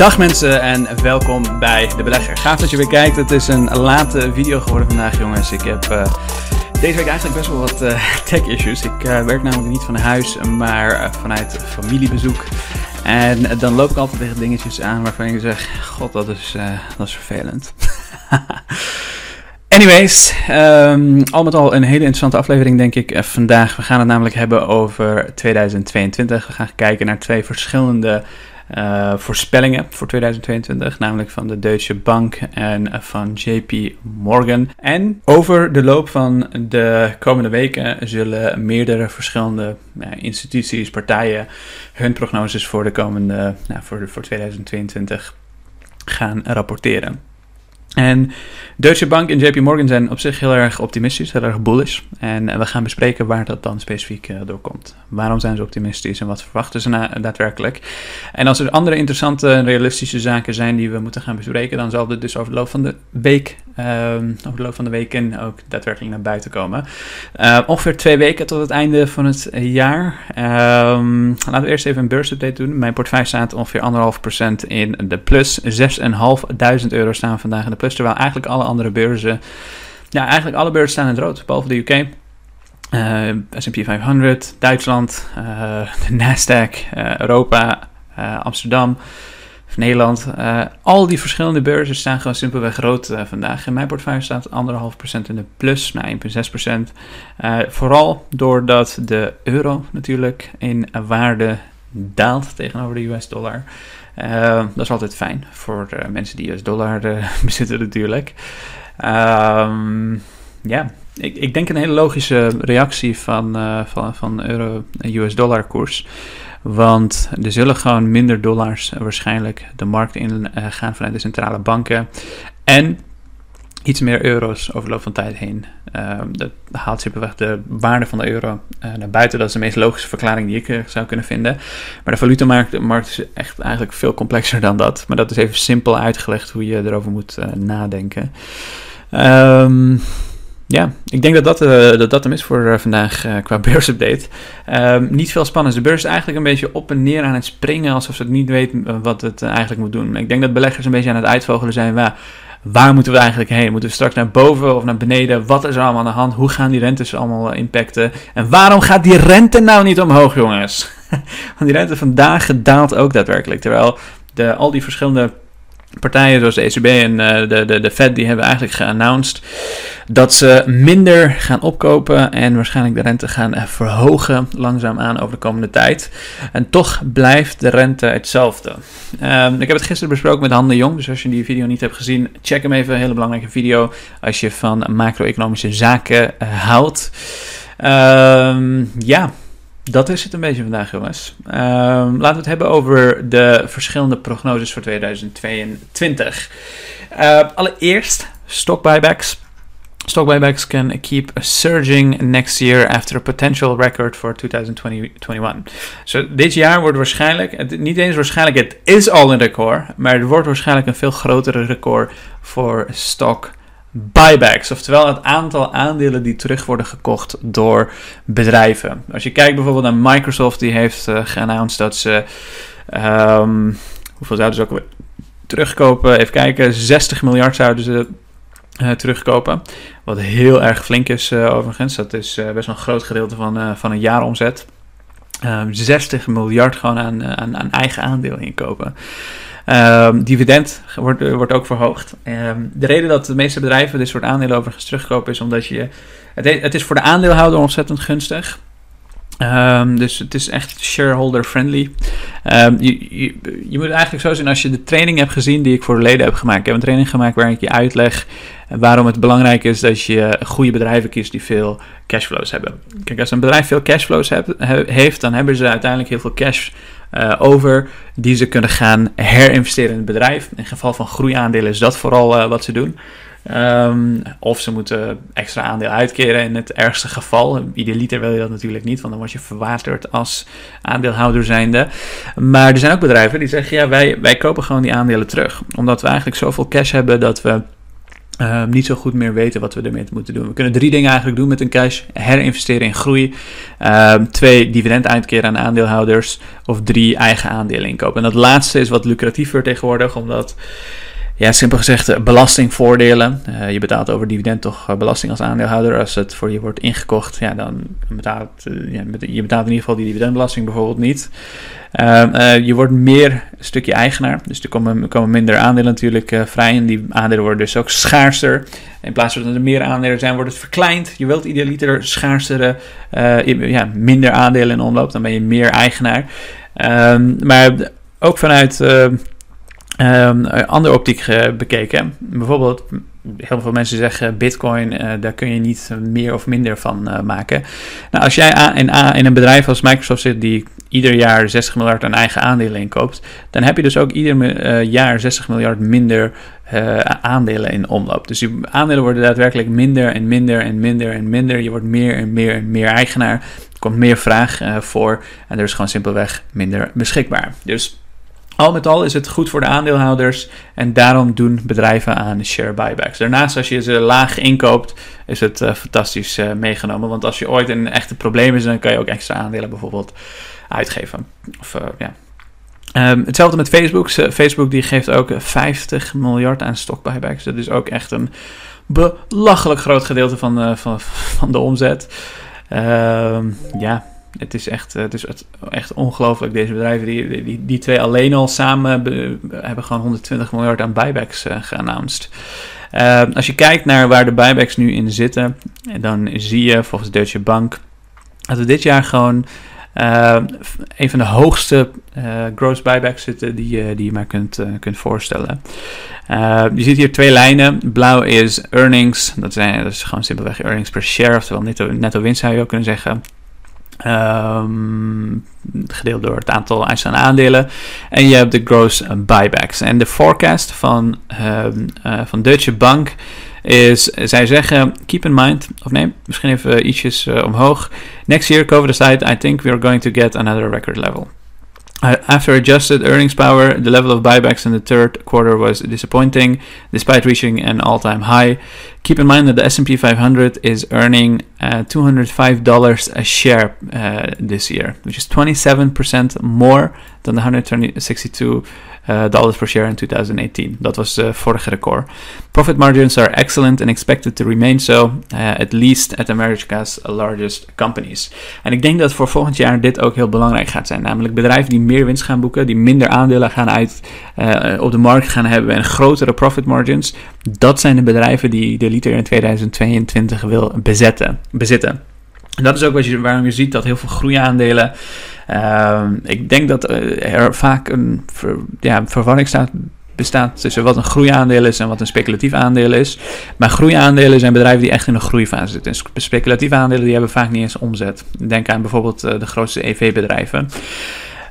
Dag mensen en welkom bij De Belegger. Gaaf dat je weer kijkt. Het is een late video geworden vandaag jongens. Ik heb uh, deze week eigenlijk best wel wat uh, tech issues. Ik uh, werk namelijk niet van huis, maar vanuit familiebezoek. En dan loop ik altijd tegen dingetjes aan waarvan ik zeg, god dat is, dat is vervelend. Anyways, um, al met al een hele interessante aflevering denk ik vandaag. We gaan het namelijk hebben over 2022. We gaan kijken naar twee verschillende uh, voorspellingen voor 2022, namelijk van de Deutsche Bank en van JP Morgan. En over de loop van de komende weken zullen meerdere verschillende instituties, partijen hun prognoses voor de komende, nou, voor, voor 2022 gaan rapporteren. En Deutsche Bank en JP Morgan zijn op zich heel erg optimistisch, heel erg bullish. En we gaan bespreken waar dat dan specifiek uh, door komt. Waarom zijn ze optimistisch en wat verwachten ze daadwerkelijk? En als er andere interessante en realistische zaken zijn die we moeten gaan bespreken, dan zal dit dus over de loop van de week, um, over de loop van de weken ook daadwerkelijk naar buiten komen. Uh, ongeveer twee weken tot het einde van het jaar. Um, laten we eerst even een beursupdate doen. Mijn portefeuille staat ongeveer 1,5% in de plus. 6.500 euro staan vandaag in de plus, terwijl eigenlijk alle andere beurzen, ja, eigenlijk alle beurzen staan in het rood, behalve de UK. S&P 500, Duitsland, uh, de Nasdaq, uh, Europa, Amsterdam, Nederland. al die verschillende beurzen staan gewoon simpelweg rood vandaag. In mijn portefeuille staat 1,5% in de plus, naar 1,6%. vooral doordat de euro natuurlijk in waarde daalt tegenover de US dollar. Dat is altijd fijn voor mensen die US dollar bezitten natuurlijk. Um, ja, ik, ik, denk een hele logische reactie van, van, van euro-US dollar koers. Want er zullen gewoon minder dollars waarschijnlijk de markt in gaan vanuit de centrale banken. En iets meer euro's over de loop van tijd heen. Uh, dat haalt simpelweg de waarde van de euro uh, naar buiten. Dat is de meest logische verklaring die ik uh, zou kunnen vinden. Maar de valutamarkt markt is echt eigenlijk veel complexer dan dat. Maar dat is even simpel uitgelegd hoe je erover moet eh, nadenken. Um, ja, ik denk dat dat, dat, dat hem is voor vandaag qua beursupdate. Um, niet veel spannend. De beurs is eigenlijk een beetje op en neer aan het springen alsof ze het niet weten wat het eigenlijk moet doen. Ik denk dat beleggers een beetje aan het uitvogelen zijn. Waar, waar moeten we eigenlijk heen? Moeten we straks naar boven of naar beneden? Wat is er allemaal aan de hand? Hoe gaan die rentes allemaal impacten? En waarom gaat die rente nou niet omhoog, jongens? Want die rente vandaag daalt ook daadwerkelijk. Terwijl de, al die verschillende partijen zoals de ECB en uh, de, de, de Fed, die hebben eigenlijk geannounced dat ze minder gaan opkopen en waarschijnlijk de rente gaan uh, verhogen langzaamaan over de komende tijd. En toch blijft de rente hetzelfde. Um, ik heb het gisteren besproken met Han de Jong, dus als je die video niet hebt gezien, check hem even. Een hele belangrijke video als je van macro-economische zaken uh, houdt. Um, ja, dat is het een beetje vandaag, jongens. Um, laten we het hebben over de verschillende prognoses voor 2022. Uh, allereerst stock buybacks. Stock buybacks can keep surging next year after a potential record for 2021. So, dit jaar wordt waarschijnlijk, niet eens waarschijnlijk, het is al een record, maar het wordt waarschijnlijk een veel grotere record voor stock buybacks, oftewel het aantal aandelen die terug worden gekocht door bedrijven. Als je kijkt bijvoorbeeld naar Microsoft, die heeft uh, geannounced dat ze, um, hoeveel zouden ze ook terugkopen? Even kijken, 60 miljard zouden ze uh, terugkopen. Wat heel erg flink is uh, overigens. Dat is best wel een groot gedeelte van, van een jaaromzet. Um, 60 miljard gewoon aan, aan, aan eigen aandeel inkopen. Um, dividend wordt, eh, wordt ook verhoogd. Um, de reden dat de meeste bedrijven dit soort aandelen overigens terugkopen is omdat je. Het, is voor de aandeelhouder ontzettend gunstig. Um, dus het is echt shareholder friendly. Je, je, moet eigenlijk zo zien, als je de training hebt gezien die ik voor de leden heb gemaakt. Ik heb een training gemaakt waarin ik je uitleg waarom het belangrijk is dat je goede bedrijven kiest die veel cashflows hebben. Kijk, als een bedrijf veel cashflows heeft, dan hebben ze uiteindelijk heel veel cash uh, over die ze kunnen gaan herinvesteren in het bedrijf. In geval van groeiaandelen is dat vooral uh, wat ze doen. Um, of ze moeten extra aandeel uitkeren in het ergste geval. Idealiter wil je dat natuurlijk niet, want dan word je verwaterd als aandeelhouder zijnde. Maar er zijn ook bedrijven die zeggen, ja, wij, wij kopen gewoon die aandelen terug. Omdat we eigenlijk zoveel cash hebben dat we Ehm, niet zo goed meer weten wat we ermee moeten doen. We kunnen drie dingen eigenlijk doen met een cash: herinvesteren in groei, ehm, twee dividend uitkeren aan aandeelhouders, of drie eigen aandelen inkopen. En dat laatste is wat lucratiever tegenwoordig, omdat ja, simpel gezegd, eh, belastingvoordelen. Uh, je betaalt over dividend toch eh, belasting als aandeelhouder. Als het voor je wordt ingekocht, ja, dan betaalt je betaalt in ieder geval die dividendbelasting bijvoorbeeld niet. Ehm, je wordt meer een stukje eigenaar. Dus er komen, komen minder aandelen natuurlijk vrij. En die aandelen worden dus ook schaarser. In plaats van dat er meer aandelen zijn, wordt het verkleind. Je wilt idealiter schaarsere, ja, minder aandelen in omloop. Dan ben je meer eigenaar. Ehm, maar ook vanuit Um, andere optiek bekeken. Bijvoorbeeld, heel veel mensen zeggen Bitcoin, uh, daar kun je niet meer of minder van uh, maken. Nou, als jij in, in een bedrijf als Microsoft zit die ieder jaar 60 miljard aan eigen aandelen inkoopt, dan heb je dus ook ieder jaar 60 miljard minder aandelen in omloop. Dus je aandelen worden daadwerkelijk minder en minder en minder en minder. Je wordt meer en meer en meer eigenaar. Er komt meer vraag voor en er is gewoon simpelweg minder beschikbaar. Dus al met al is het goed voor de aandeelhouders en daarom doen bedrijven aan share buybacks. Daarnaast, als je ze laag inkoopt, is het uh, fantastisch uh, meegenomen. Want als je ooit een echte probleem is, dan kan je ook extra aandelen bijvoorbeeld uitgeven. Of, uh, ja. Um, hetzelfde met Facebook. Facebook die geeft ook 50 miljard aan stock buybacks. Dat is ook echt een belachelijk groot gedeelte van, van, de omzet. Uh, ja, het is echt, het is echt ongelooflijk. Deze bedrijven, die, die, die twee alleen al samen hebben gewoon 120 miljard aan buybacks uh, geannounced. Uh, als je kijkt naar waar de buybacks nu in zitten, dan zie je volgens Deutsche Bank dat we dit jaar gewoon een van de hoogste gross buybacks zitten die, die je maar kunt, kunt voorstellen. je ziet hier twee lijnen. Blauw is earnings, dat, zijn, dat is gewoon simpelweg earnings per share, oftewel netto, netto winst zou je ook kunnen zeggen. Um, gedeeld door het aantal uitstaande aandelen. En je hebt de gross buybacks. En de forecast van, um, uh, van Deutsche Bank is, zij zeggen, keep in mind, of nee, misschien even ietsjes uh, omhoog. Next year, COVID aside, I think we are going to get another record level. After adjusted earnings power, the level of buybacks in the third quarter was disappointing, despite reaching an all-time high. Keep in mind that the S&P 500 is earning uh, $205 a share uh, this year, which is 27% more than the 162 uh, dollars per share in 2018. Dat was de vorige record. Profit margins are excellent and expected to remain so, uh, at least at America's largest companies. En ik denk dat voor volgend jaar dit ook heel belangrijk gaat zijn. Namelijk bedrijven die meer winst gaan boeken, die minder aandelen gaan uit uh, op de markt gaan hebben en grotere profit margins. Dat zijn de bedrijven die de liter in 2022 wil bezetten, bezitten. En dat is ook wat je, waarom je ziet dat heel veel groeiaandelen. Uh, ik denk dat eh, er vaak een ja, verwarring staat, bestaat tussen wat een groeiaandeel is en wat een speculatief aandeel is. Maar groeiaandelen zijn bedrijven die echt in een groeifase zitten. En speculatieve aandelen die hebben vaak niet eens omzet. Denk aan bijvoorbeeld uh, de grootste EV-bedrijven.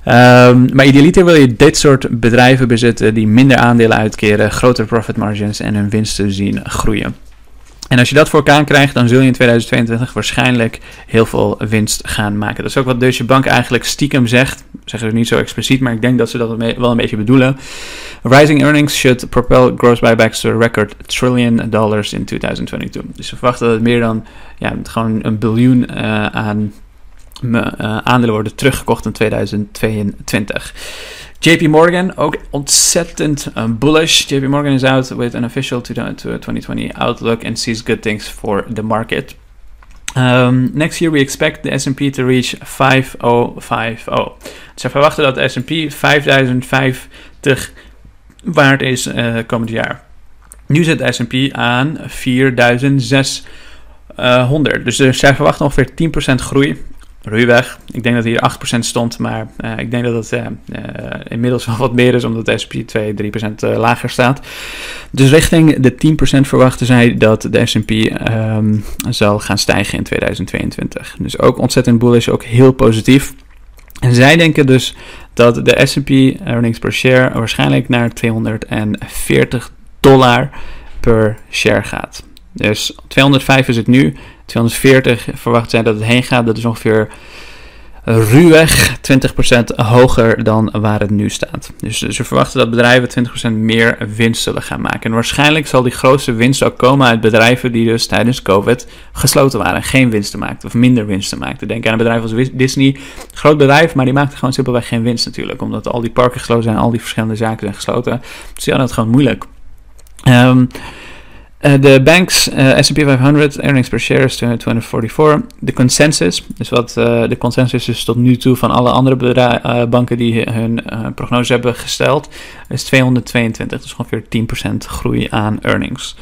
Um, maar idealiter wil je dit soort bedrijven bezitten die minder aandelen uitkeren, grotere profit margins en hun winsten zien groeien. En als je dat voor elkaar krijgt, dan zul je in 2022 waarschijnlijk heel veel winst gaan maken. Dat is ook wat Deutsche Bank eigenlijk stiekem zegt. Zeggen ze niet zo expliciet, maar ik denk dat ze dat wel een beetje bedoelen. Rising earnings should propel gross buybacks to a record trillion dollars in 2022. Dus ze verwachten dat het meer dan ja, gewoon een biljoen uh, aan uh, aandelen worden teruggekocht in 2022. JP Morgan, ook ontzettend um, bullish. JP Morgan is out with an official 2020 outlook and sees good things for the market. Um, next year we expect the S&P to reach 5050. Ze verwachten dat de S&P 5050 waard is uh, komend jaar. Nu zit de S&P aan 4600. Dus zij verwachten ongeveer 10% groei ruwweg. Ik denk dat hier 8% stond, maar uh, ik denk dat het uh, uh, inmiddels wel wat meer is, omdat de SP 2, 3% lager staat. Dus richting de 10% verwachten zij dat de SP um, zal gaan stijgen in 2022. Dus ook ontzettend bullish, ook heel positief. En zij denken dus dat de S&P earnings per share waarschijnlijk naar 240 dollar per share gaat. Dus 205 is het nu. 240 verwacht zij dat het heen gaat. Dat is ongeveer ruwweg 20% hoger dan waar het nu staat. Dus ze verwachten dat bedrijven 20% meer winst zullen gaan maken. En waarschijnlijk zal die grootste winst ook komen uit bedrijven die dus tijdens COVID gesloten waren. Geen winsten maakten of minder winsten maakten. Denk aan een bedrijf als Disney. Groot bedrijf, maar die maakte gewoon simpelweg geen winst natuurlijk. Omdat al die parken gesloten zijn, al die verschillende zaken zijn gesloten. Dus die hadden het gewoon moeilijk. Uh, de banks, uh, S&P 500, earnings per share is 244. De consensus, dus wat uh, de consensus is tot nu toe van alle andere banken die hun prognose hebben gesteld, is 222, dus ongeveer 10% groei aan earnings.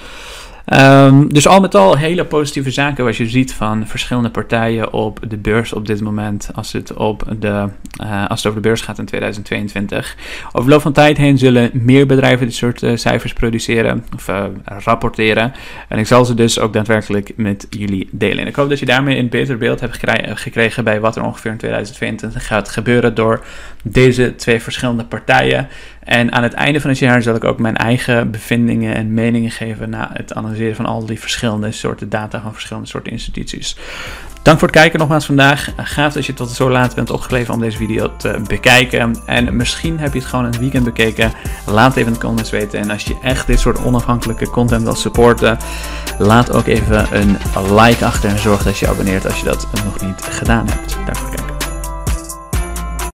Um, dus al met al hele positieve zaken wat je ziet van verschillende partijen op de beurs op dit moment als het, op de, uh, als het over de beurs gaat in 2022. Over de loop van tijd heen zullen meer bedrijven dit soort uh, cijfers produceren of uh, rapporteren. En ik zal ze dus ook daadwerkelijk met jullie delen. En ik hoop dat je daarmee een beter beeld hebt gekregen bij wat er ongeveer in 2022 gaat gebeuren door deze twee verschillende partijen. En aan het einde van het jaar zal ik ook mijn eigen bevindingen en meningen geven na het analyseren van al die verschillende soorten data van verschillende soorten instituties. Dank voor het kijken nogmaals vandaag. Gaaf dat je tot zo laat bent opgebleven om deze video te bekijken. En misschien heb je het gewoon een weekend bekeken. Laat even in de comments weten. En als je echt dit soort onafhankelijke content wil supporten, laat ook even een like achter en zorg dat je abonneert als je dat nog niet gedaan hebt. Dank